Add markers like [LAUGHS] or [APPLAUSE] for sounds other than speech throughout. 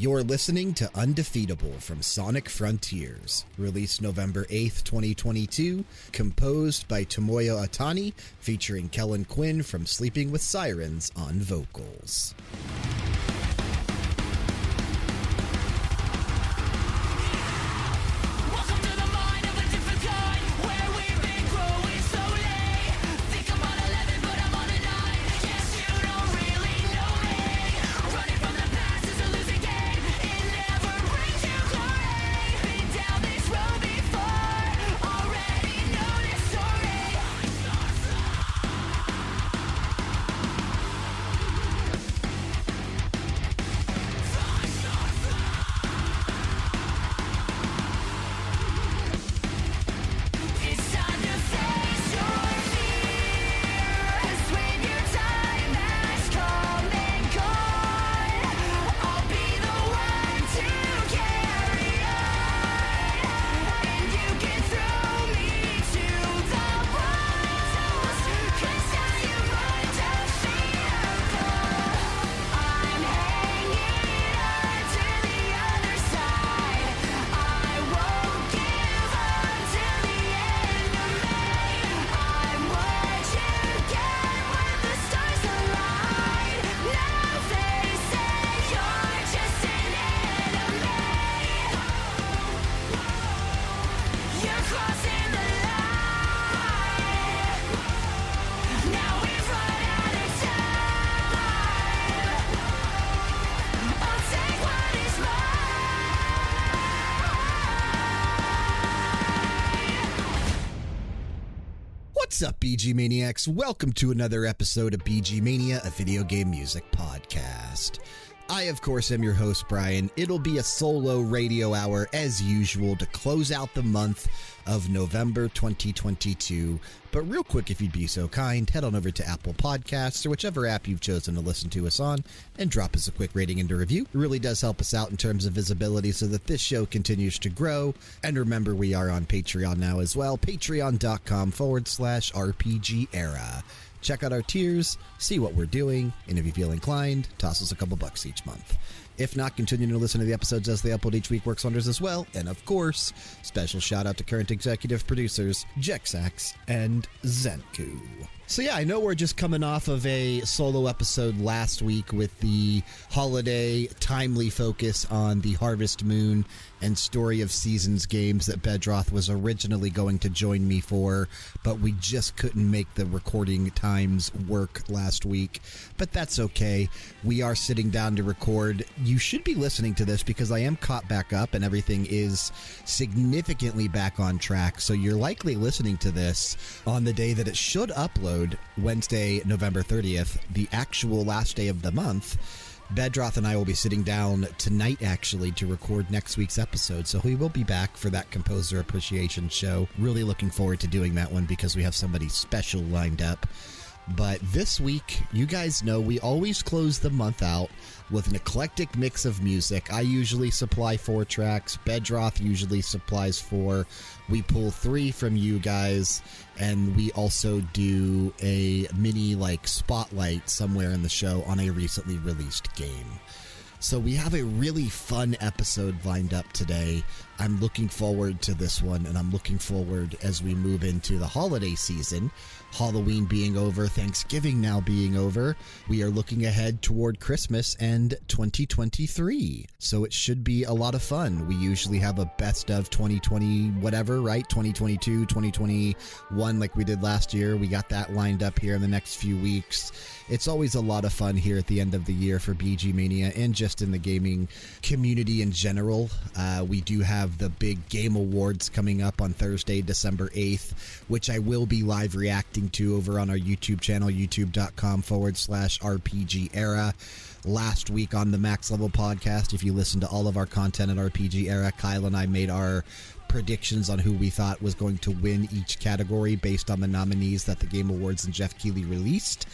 You're listening to Undefeatable from Sonic Frontiers, released November 8th, 2022, composed by Tomoya Ohtani, featuring Kellin Quinn from Sleeping with Sirens on vocals. What's up, BG Maniacs? Welcome to another episode of BG Mania, a video game music podcast. I, of course, am your host, Brian. It'll be a solo radio hour as usual to close out the month of November 2022. But, real quick, if you'd be so kind, head on over to Apple Podcasts or whichever app you've chosen to listen to us on and drop us a quick rating and a review. It really does help us out in terms of visibility so that this show continues to grow. And remember, we are on Patreon now as well patreon.com forward slash RPG era. Check out our tiers, see what we're doing, and if you feel inclined, toss us a couple bucks each month. If not, continue to listen to the episodes as they upload each week works wonders as well. And of course, special shout out to current executive producers Jexax and Zenku. So, yeah, I know we're just coming off of a solo episode last week with the holiday timely focus on the Harvest Moon and Story of Seasons games that Bedroth was originally going to join me for, but we just couldn't make the recording times work last week. But that's okay. We are sitting down to record. You should be listening to this because I am caught back up and everything is significantly back on track. So you're likely listening to this on the day that it should upload, Wednesday, November 30th, the actual last day of the month. Bedroth and I will be sitting down tonight, actually, to record next week's episode. So we will be back for that composer appreciation show. Really looking forward to doing that one because we have somebody special lined up. But this week, you guys know we always close the month out with an eclectic mix of music. I usually supply four tracks, Bedroth usually supplies four. We pull three from you guys, and we also do a mini like spotlight somewhere in the show on a recently released game. So we have a really fun episode lined up today. I'm looking forward to this one, and I'm looking forward as we move into the holiday season. Halloween being over, Thanksgiving now being over, we are looking ahead toward Christmas and 2023. So it should be a lot of fun. We usually have a best of 2020, whatever, right? 2022, 2021, like we did last year. We got that lined up here in the next few weeks. It's always a lot of fun here at the end of the year for BG Mania and just in the gaming community in general. Uh, we do have the big game awards coming up on Thursday, December 8th, which I will be live reacting to over on our YouTube channel, youtube.com forward slash RPG era. Last week on the Max Level podcast, if you listen to all of our content at RPG era, Kyle and I made our predictions on who we thought was going to win each category based on the nominees that the Game Awards and Geoff Keighley released.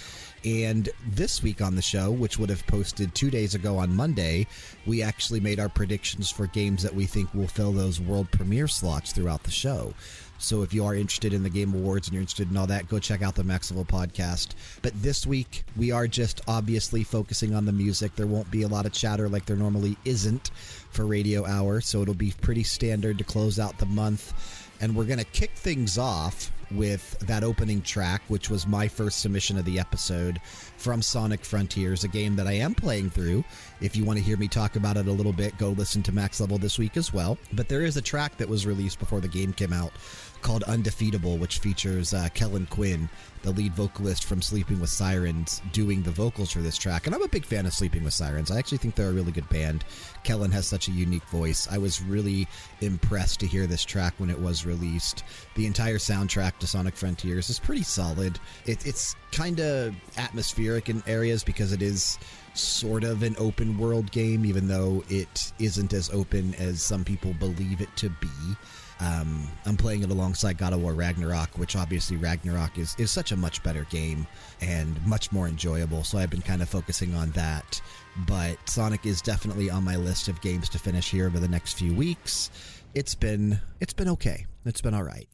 And this week on the show, which would have posted two days ago on Monday, we actually made our predictions for games that we think will fill those world premiere slots throughout the show. So if you are interested in the Game Awards and you're interested in all that, go check out the Max Level podcast. But this week, we are just obviously focusing on the music. There won't be a lot of chatter like there normally isn't for Radio Hour, so it'll be pretty standard to close out the month. And we're going to kick things off with that opening track, which was my first submission of the episode from Sonic Frontiers, a game that I am playing through. If you want to hear me talk about it a little bit, go listen to Max Level this week as well. But there is a track that was released before the game came out called Undefeatable, which features uh, Kellin Quinn, the lead vocalist from Sleeping with Sirens, doing the vocals for this track. And I'm a big fan of Sleeping with Sirens. I actually think they're a really good band. Kellin has such a unique voice. I was really impressed to hear this track when it was released. The entire soundtrack to Sonic Frontiers is pretty solid. It, it's kind of atmospheric in areas because it is sort of an open world game, even though it isn't as open as some people believe it to be. Um, I'm playing it alongside God of War Ragnarok, which obviously Ragnarok is, is such a much better game and much more enjoyable. So I've been kind of focusing on that. But Sonic is definitely on my list of games to finish here over the next few weeks. It's been it's been okay. It's been all right.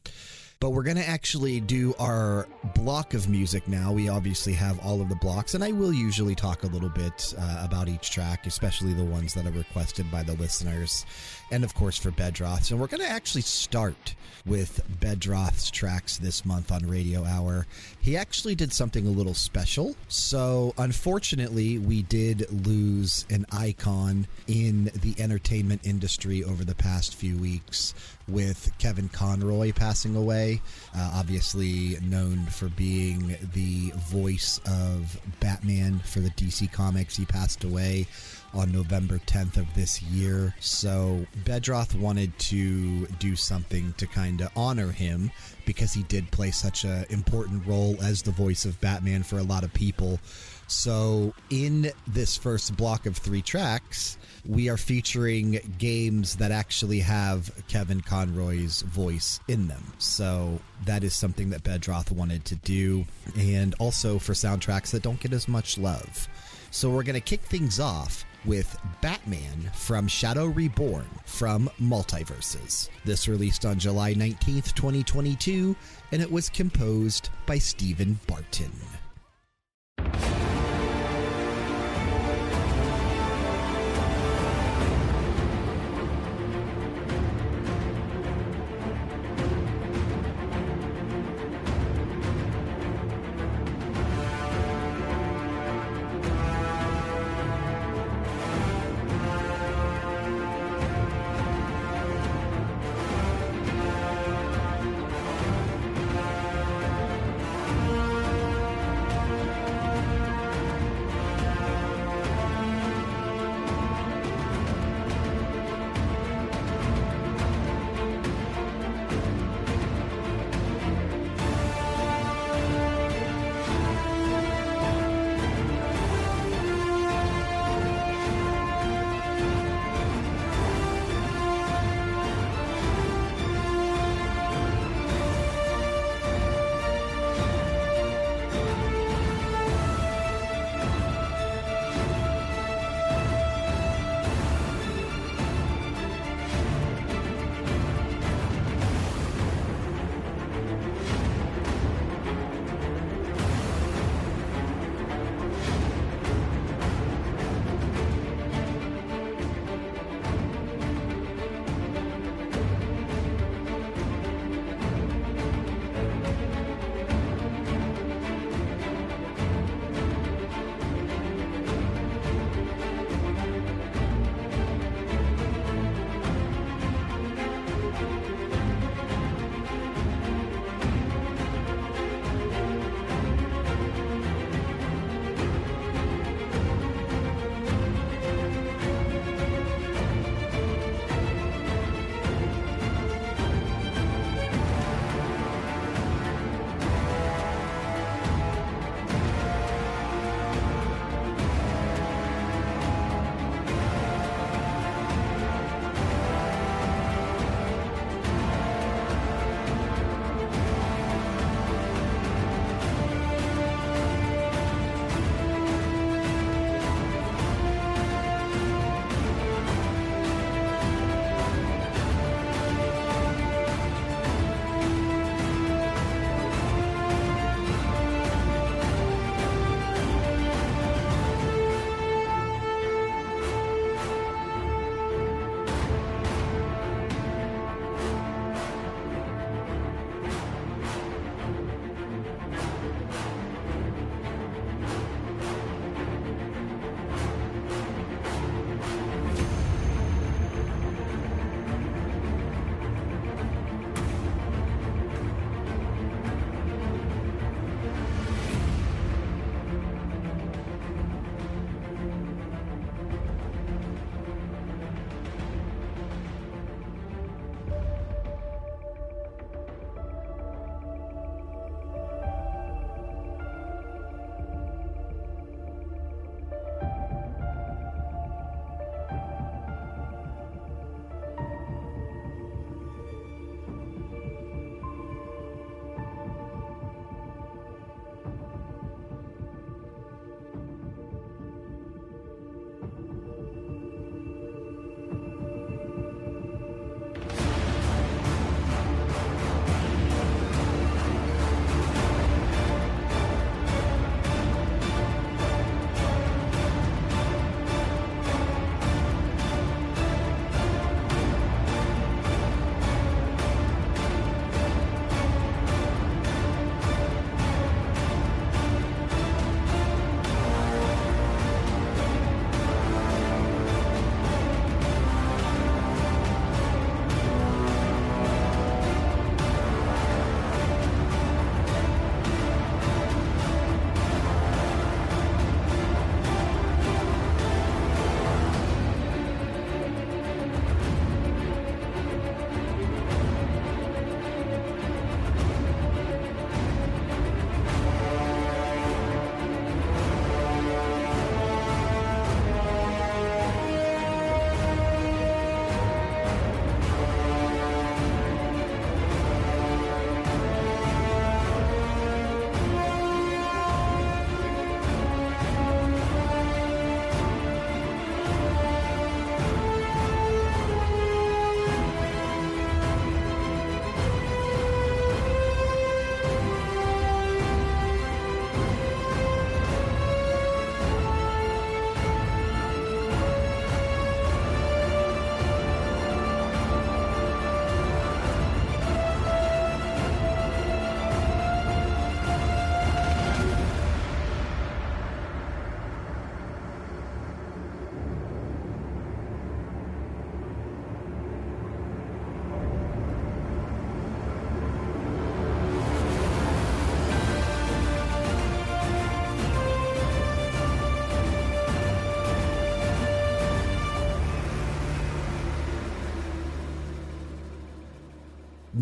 But we're going to actually do our block of music now. We obviously have all of the blocks, and I will usually talk a little bit uh, about each track, especially the ones that are requested by the listeners, and of course for Bedroth. So we're going to actually start with Bedroth's tracks this month on Radio Hour. He actually did something a little special. So unfortunately, we did lose an icon in the entertainment industry over the past few weeks with Kevin Conroy passing away. Uh, obviously, known for being the voice of Batman for the DC Comics. He passed away on November 10th of this year. So, Bedroth wanted to do something to kind of honor him because he did play such an important role as the voice of Batman for a lot of people. So, in this first block of three tracks, we are featuring games that actually have Kevin Conroy's voice in them. So, that is something that Bedroth wanted to do, and also for soundtracks that don't get as much love. So, we're going to kick things off with Batman from Shadow Reborn from Multiverses. This released on July 19th, 2022, and it was composed by Stephen Barton.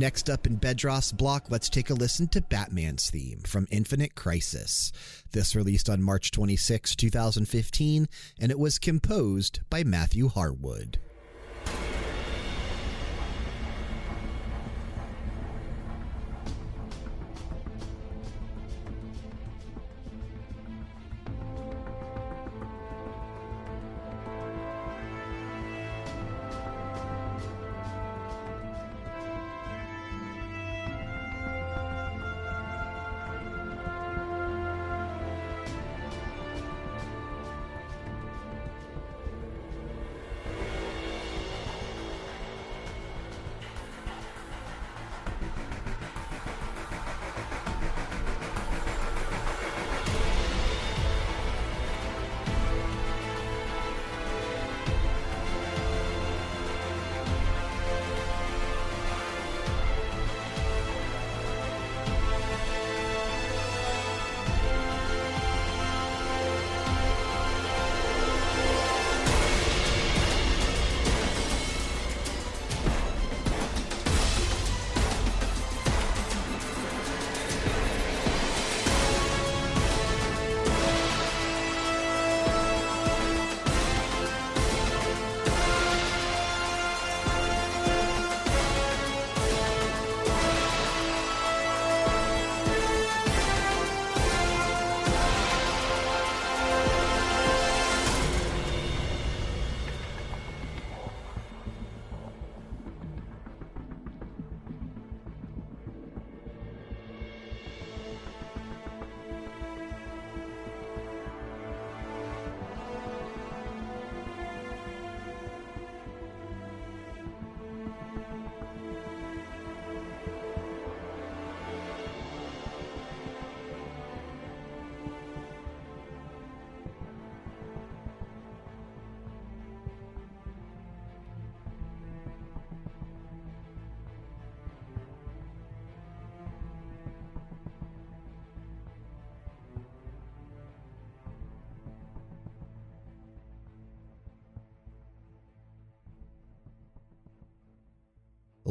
Next up in Bedroth's block, let's take a listen to Batman's theme from Infinite Crisis. This released on March 26, 2015, and it was composed by Matthew Harwood.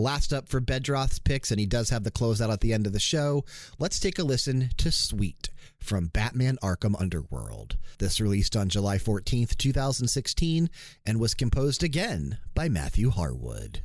Last up for Bedroth's picks, and he does have the closeout at the end of the show. Let's take a listen to Sweet from Batman Arkham Underworld. This released on July 14th, 2016, and was composed again by Matthew Harwood.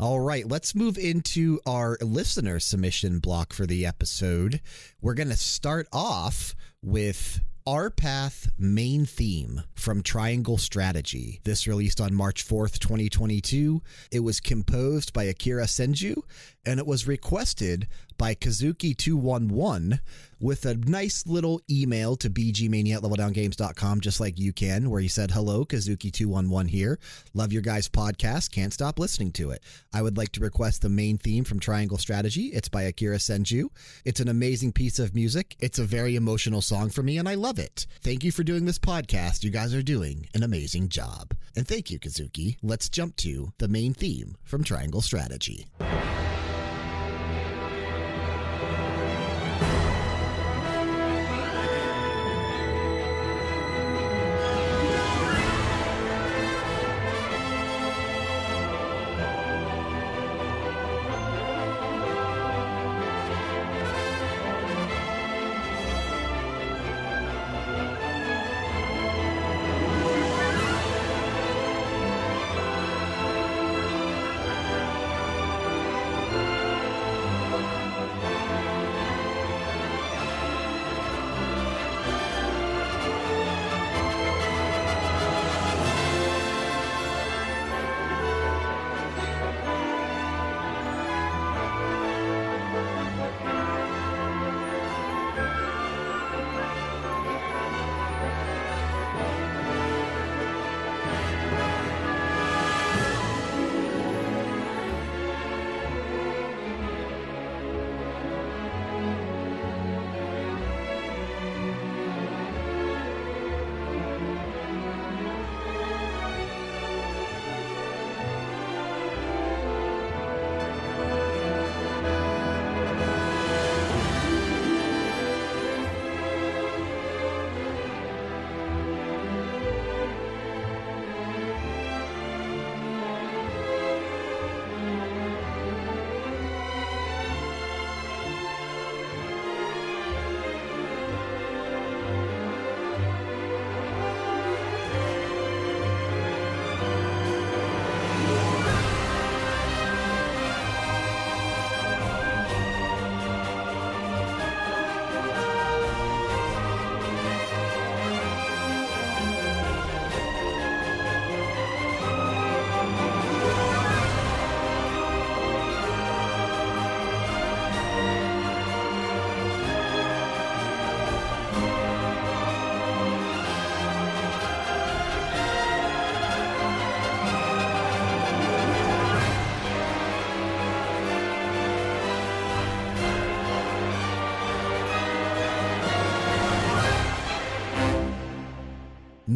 All right, let's move into our listener submission block for the episode. We're going to start off with our Path main theme from Triangle Strategy. This released on March 4th, 2022. It was composed by Akira Senju and it was requested by Kazuki211 with a nice little email to bgmania at leveldowngames.com, just like you can, where he said, Hello, Kazuki211 here. Love your guys' podcast. Can't stop listening to it. I would like to request the main theme from Triangle Strategy. It's by Akira Senju. It's an amazing piece of music. It's a very emotional song for me, and I love it. Thank you for doing this podcast. You guys are doing an amazing job. And thank you, Kazuki. Let's jump to the main theme from Triangle Strategy.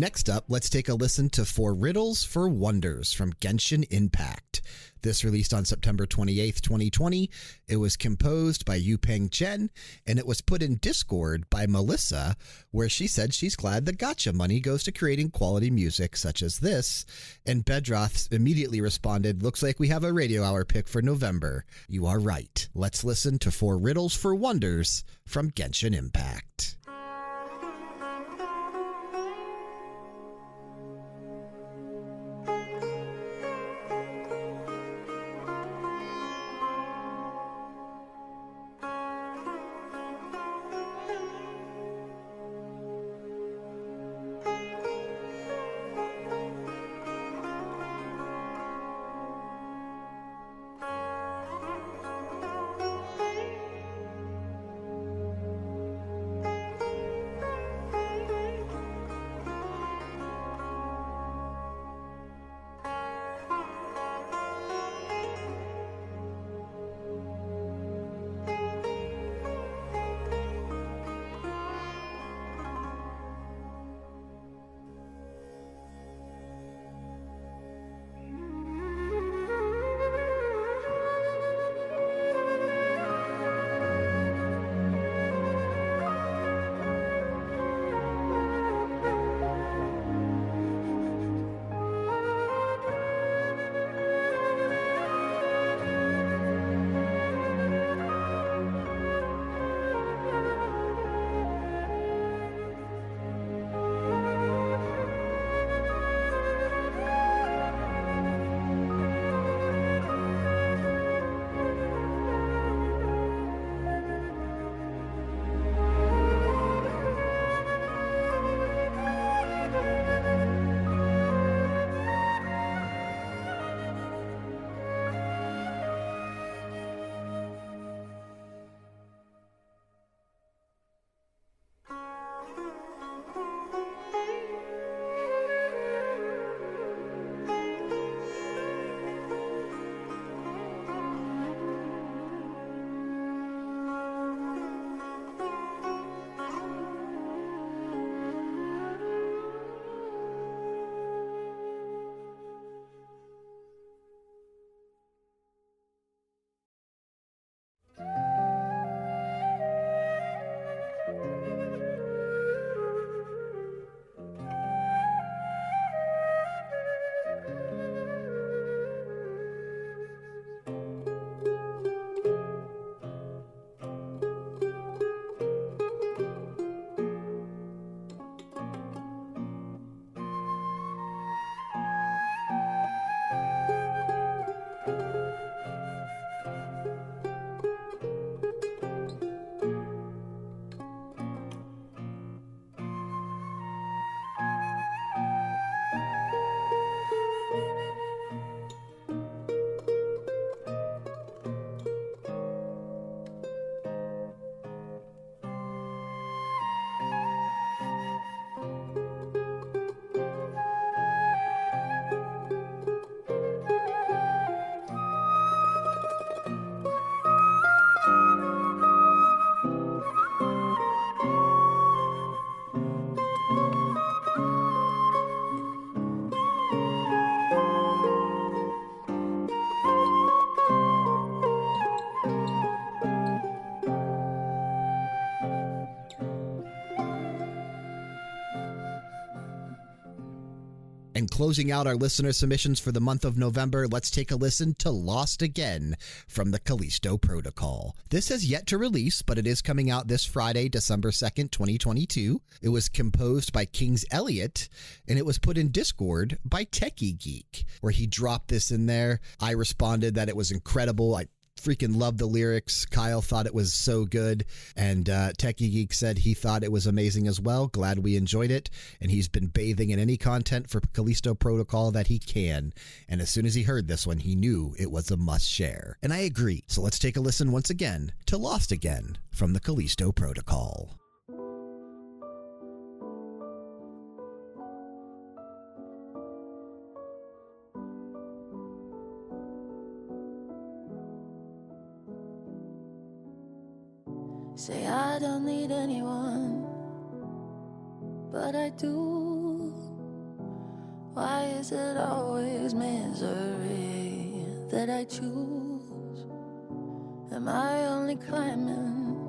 Next up, let's take a listen to For Riddles for Wonders from Genshin Impact. This released on September 28th, 2020. It was composed by Yupeng Chen and it was put in Discord by Melissa, where she said she's glad the gacha money goes to creating quality music such as this. And Bedroth immediately responded, Looks like we have a radio hour pick for November. You are right. Let's listen to For Riddles for Wonders from Genshin Impact. Closing out our listener submissions for the month of November, let's take a listen to Lost Again from the Callisto Protocol. This has yet to release, but it is coming out this Friday, December 2nd, 2022. It was composed by Kings Elliot and it was put in Discord by Techie Geek, where he dropped this in there. I responded that it was incredible. I freaking loved the lyrics. Kyle thought it was so good. And uh, Techie Geek said he thought it was amazing as well. Glad we enjoyed it. And he's been bathing in any content for Callisto Protocol that he can. And as soon as he heard this one, he knew it was a must share. And I agree. So let's take a listen once again to Lost Again from the Callisto Protocol. I don't need anyone, but I do. Why is it always misery that I choose? Am I only climbing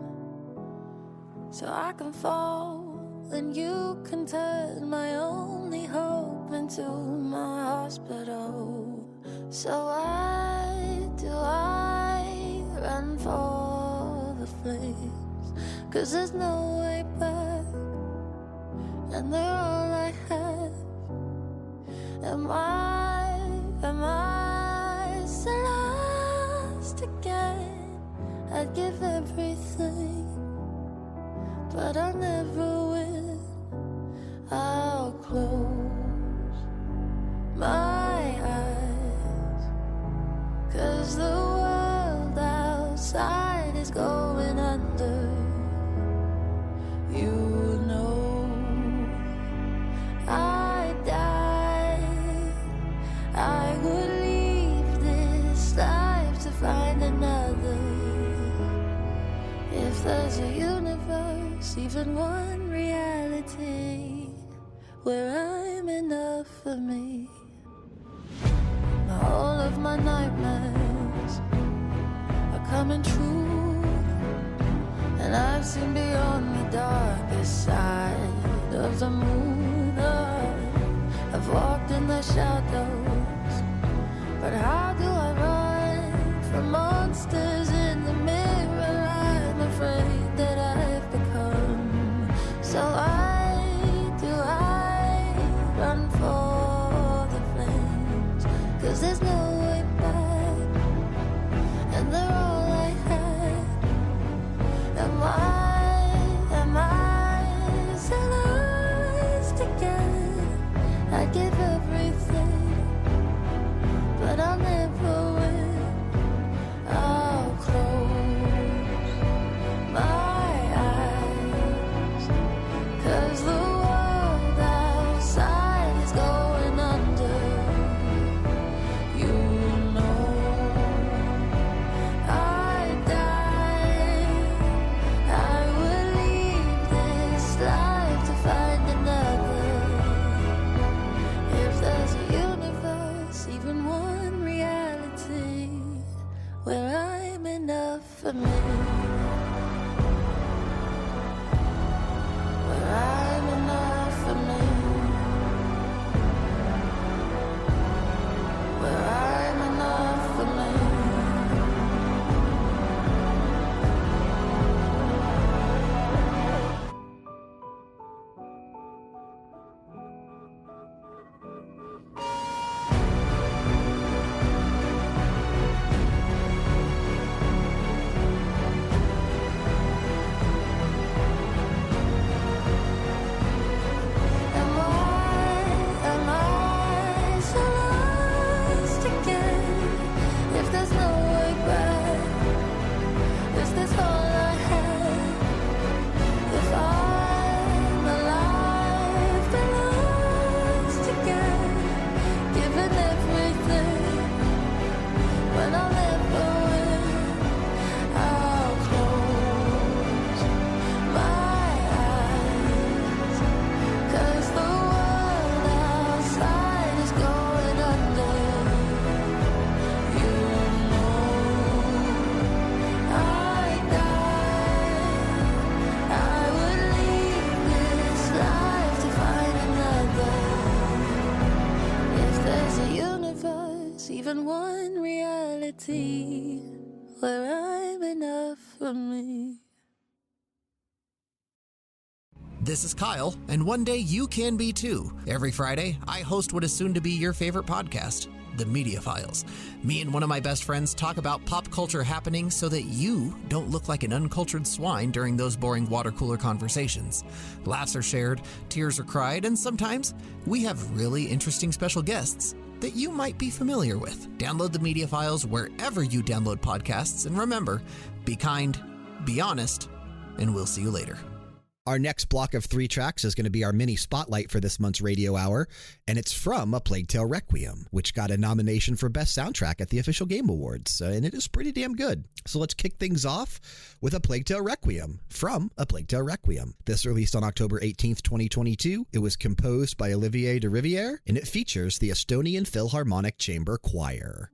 so I can fall? And you can turn my only hope into my hospital. So why do I run for the flames? Cause there's no way back, and they're all I have. Am I, am I so lost again? I'd give everything, but I never will. I'll close universe, even one reality, where I'm enough for me. All of my nightmares are coming true. And I've seen beyond the darkest side of the moon. Uh, I've walked in the shadows. But how do I run from monsters everything, but I'll never be where I'm enough for me. This is Kyle, and one day you can be too. Every Friday, I host what is soon to be your favorite podcast, The Media Files. Me and one of my best friends talk about pop culture happenings so that you don't look like an uncultured swine during those boring water cooler conversations. Laughs are shared, tears are cried, and sometimes we have really interesting special guests that you might be familiar with. Download The Media Files wherever you download podcasts, and remember be kind, be honest, and we'll see you later. Our next block of three tracks is going to be our mini spotlight for this month's radio hour, and it's from A Plague Tale Requiem, which got a nomination for Best Soundtrack at the Official Game Awards, uh, and it is pretty damn good. So let's kick things off with A Plague Tale Requiem from A Plague Tale Requiem. This released on October 18th, 2022. It was composed by Olivier de Riviere, and it features the Estonian Philharmonic Chamber Choir.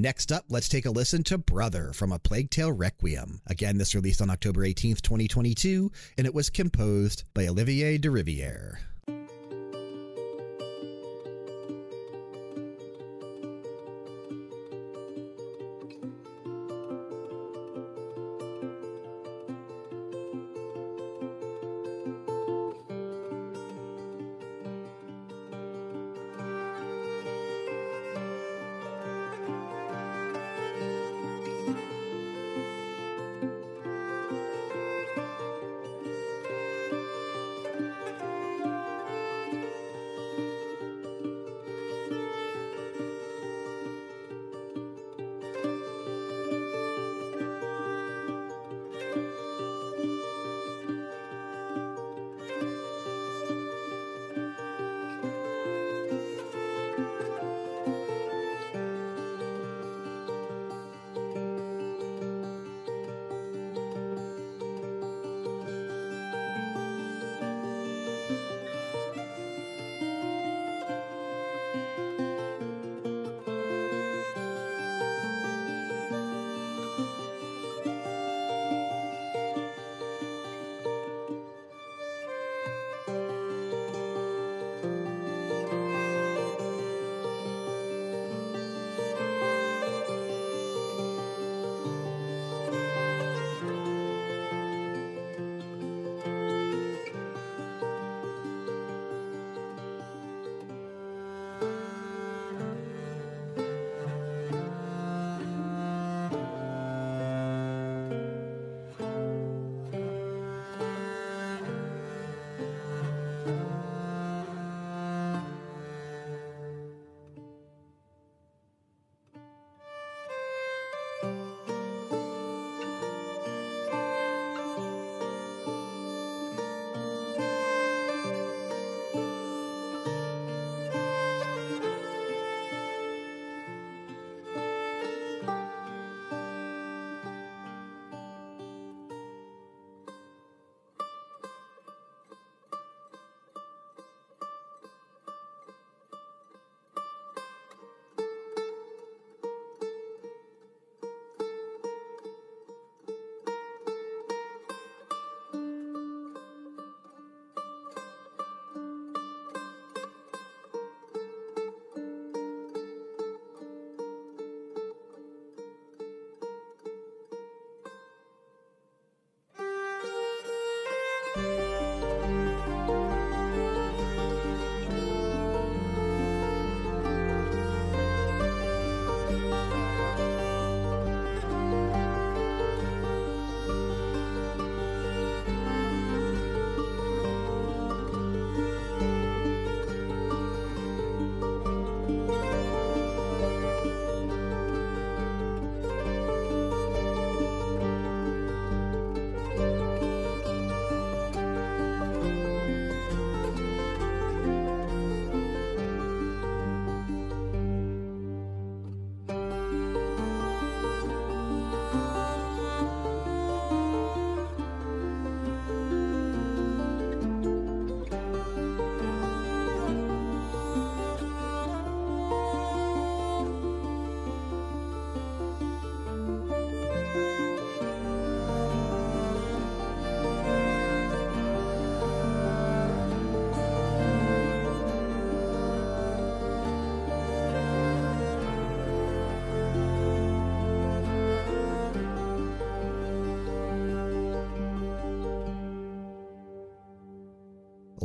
Next up, let's take a listen to Brother from A Plague Tale Requiem. Again, this released on October 18th, 2022, and it was composed by Olivier de Rivière.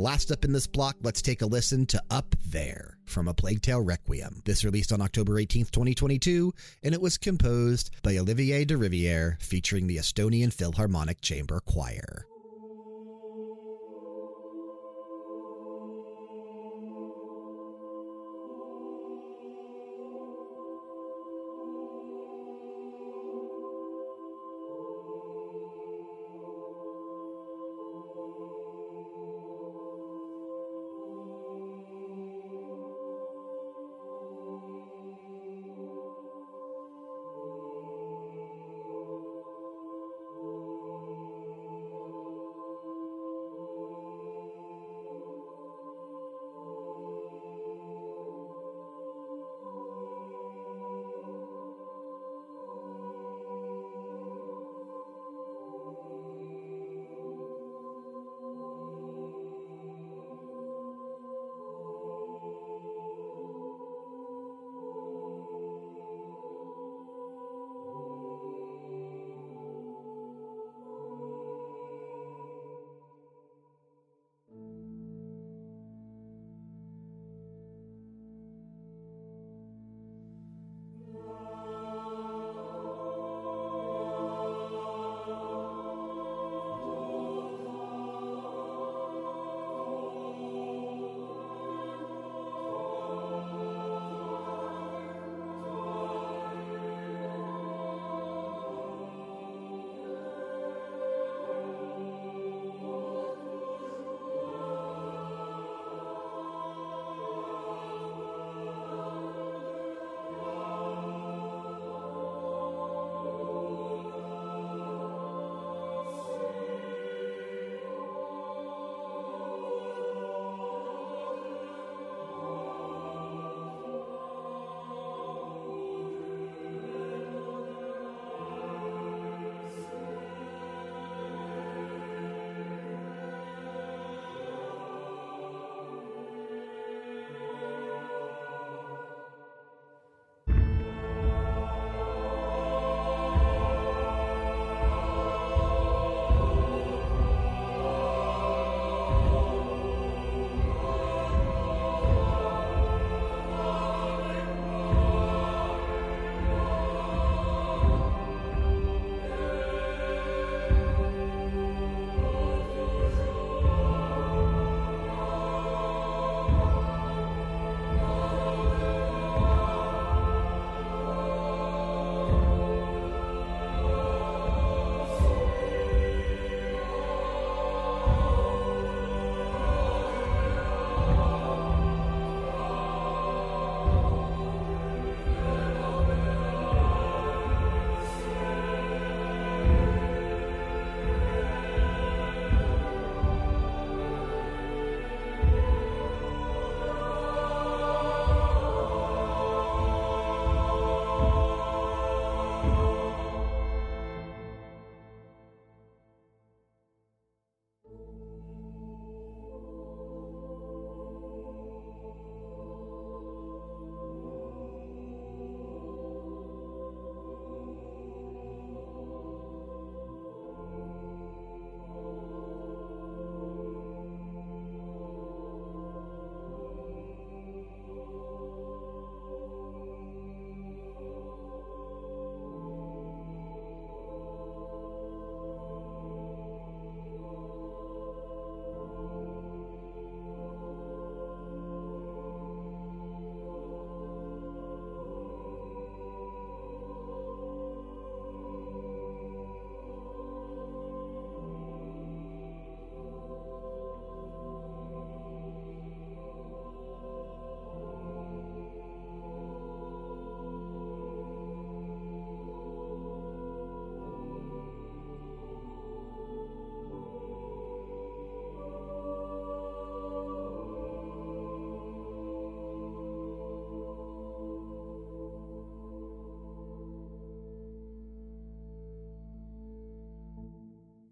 Last up in this block, let's take a listen to Up There from A Plague Tale Requiem. This released on October 18th, 2022, and it was composed by Olivier de Rivière featuring the Estonian Philharmonic Chamber Choir.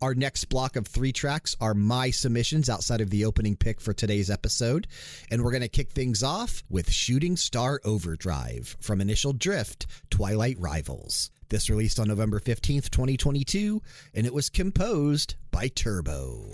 Our next block of three tracks are my submissions outside of the opening pick for today's episode. And we're going to kick things off with Shooting Star Overdrive from Initial Drift Twilight Rivals. This released on November 15th, 2022, and it was composed by Turbo.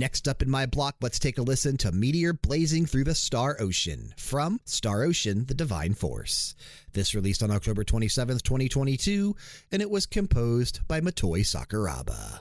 Next up in my block, let's take a listen to Meteor Blazing Through the Star Ocean from Star Ocean The Divine Force. This released on October 27th, 2022, and it was composed by Motoi Sakuraba.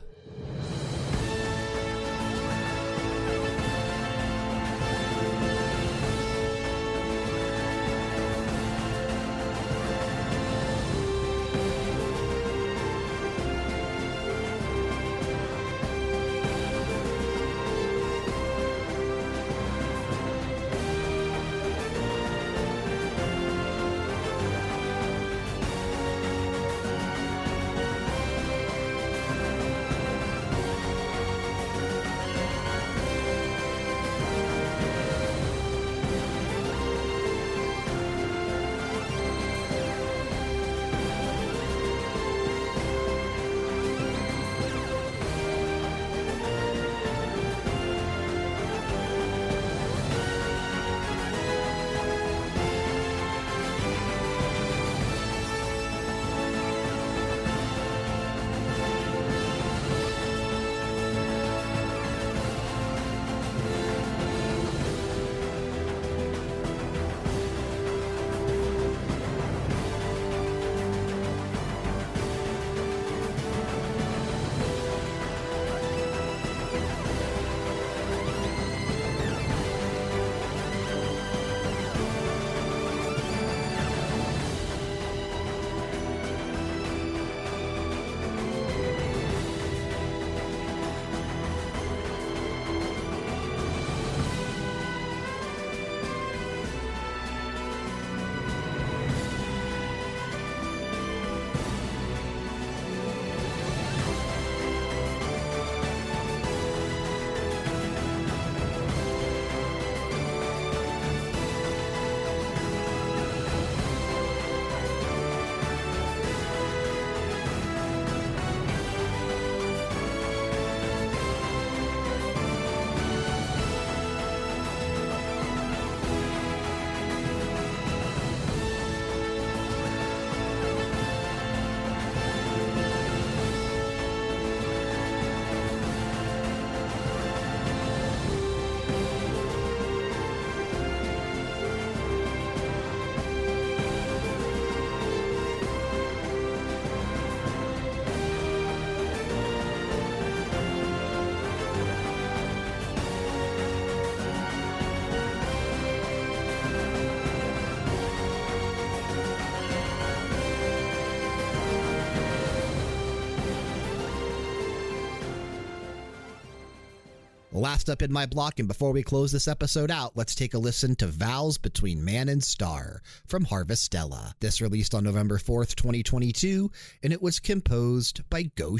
Last up in my block, and before we close this episode out, let's take a listen to Vows Between Man and Star from Harvestella. This released on November 4th, 2022, and it was composed by Go.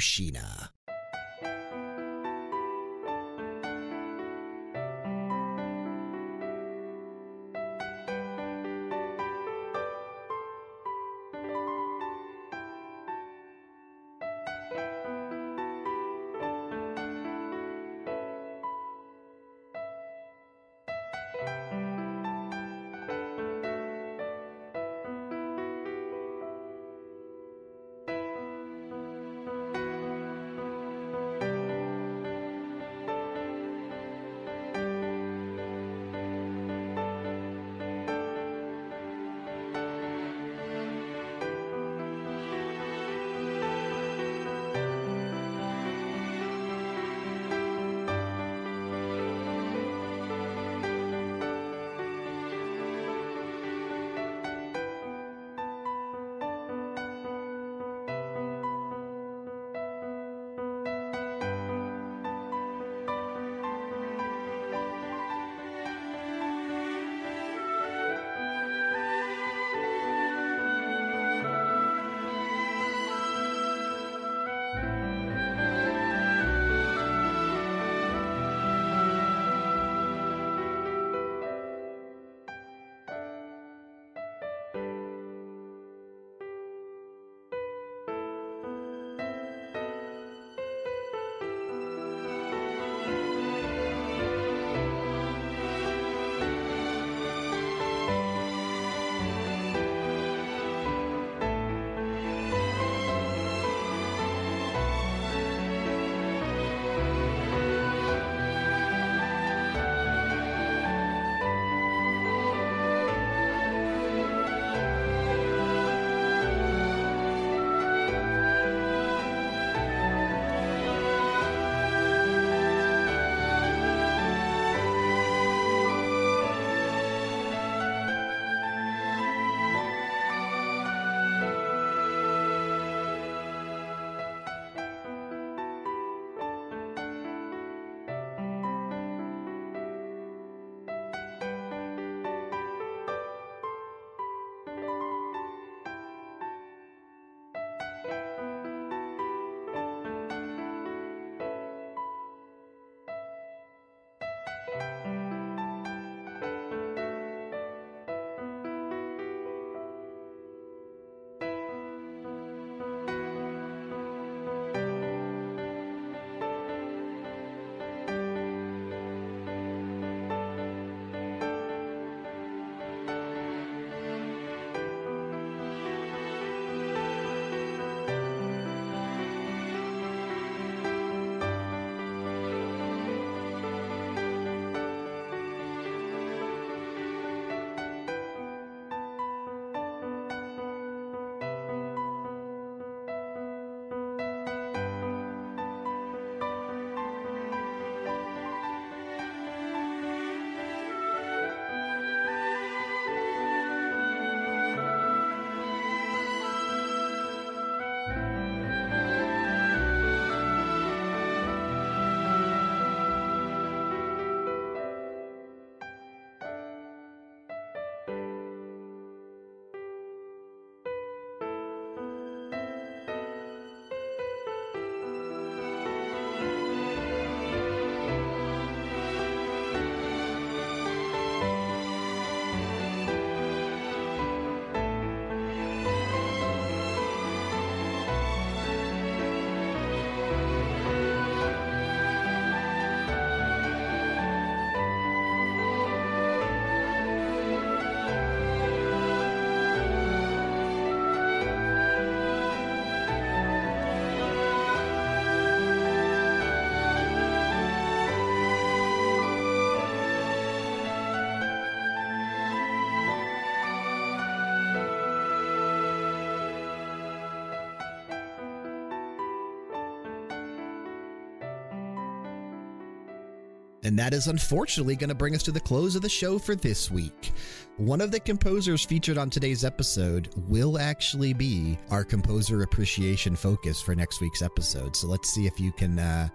And that is unfortunately going to bring us to the close of the show for this week. One of the composers featured on today's episode will actually be our composer appreciation focus for next week's episode. So let's see if you can uh,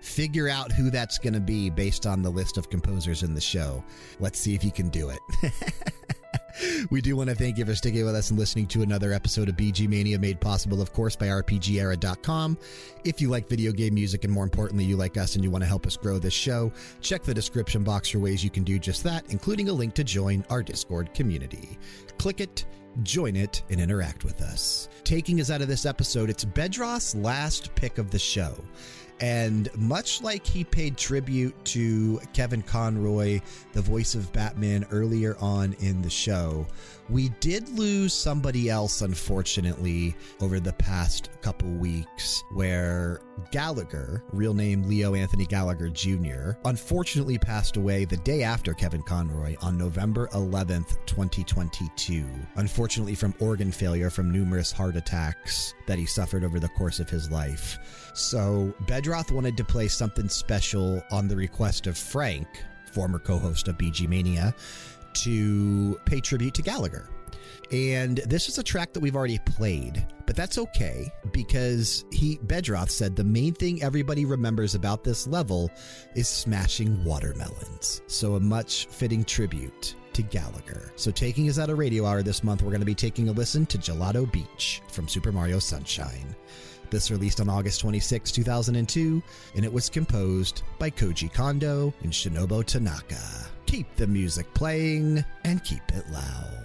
figure out who that's going to be based on the list of composers in the show. Let's see if you can do it. [LAUGHS] we do want to thank you for sticking with us and listening to another episode of BG Mania, made possible, of course, by RPGera.com. If you like video game music and more importantly, you like us and you want to help us grow this show, check the description box for ways you can do just that, including a link to join our Discord community. Click it, join it, and interact with us. Taking us out of this episode, it's Bedroth's last pick of the show. And much like he paid tribute to Kevin Conroy, the voice of Batman, earlier on in the show, we did lose somebody else, unfortunately, over the past couple weeks, where Gallagher, real name Leo Anthony Gallagher Jr., unfortunately passed away the day after Kevin Conroy on November 11th, 2022. Unfortunately, from organ failure from numerous heart attacks that he suffered over the course of his life. So, Bedroth wanted to play something special on the request of Frank, former co host of BG Mania, to pay tribute to Gallagher. And this is a track that we've already played, but that's okay because he Bedroth said the main thing everybody remembers about this level is smashing watermelons. So a much fitting tribute to Gallagher. So taking us out of Radio Hour this month, we're going to be taking a listen to Gelato Beach from Super Mario Sunshine. This released on August 26, 2002, and it was composed by Koji Kondo and Shinobu Tanaka. Keep the music playing and keep it loud.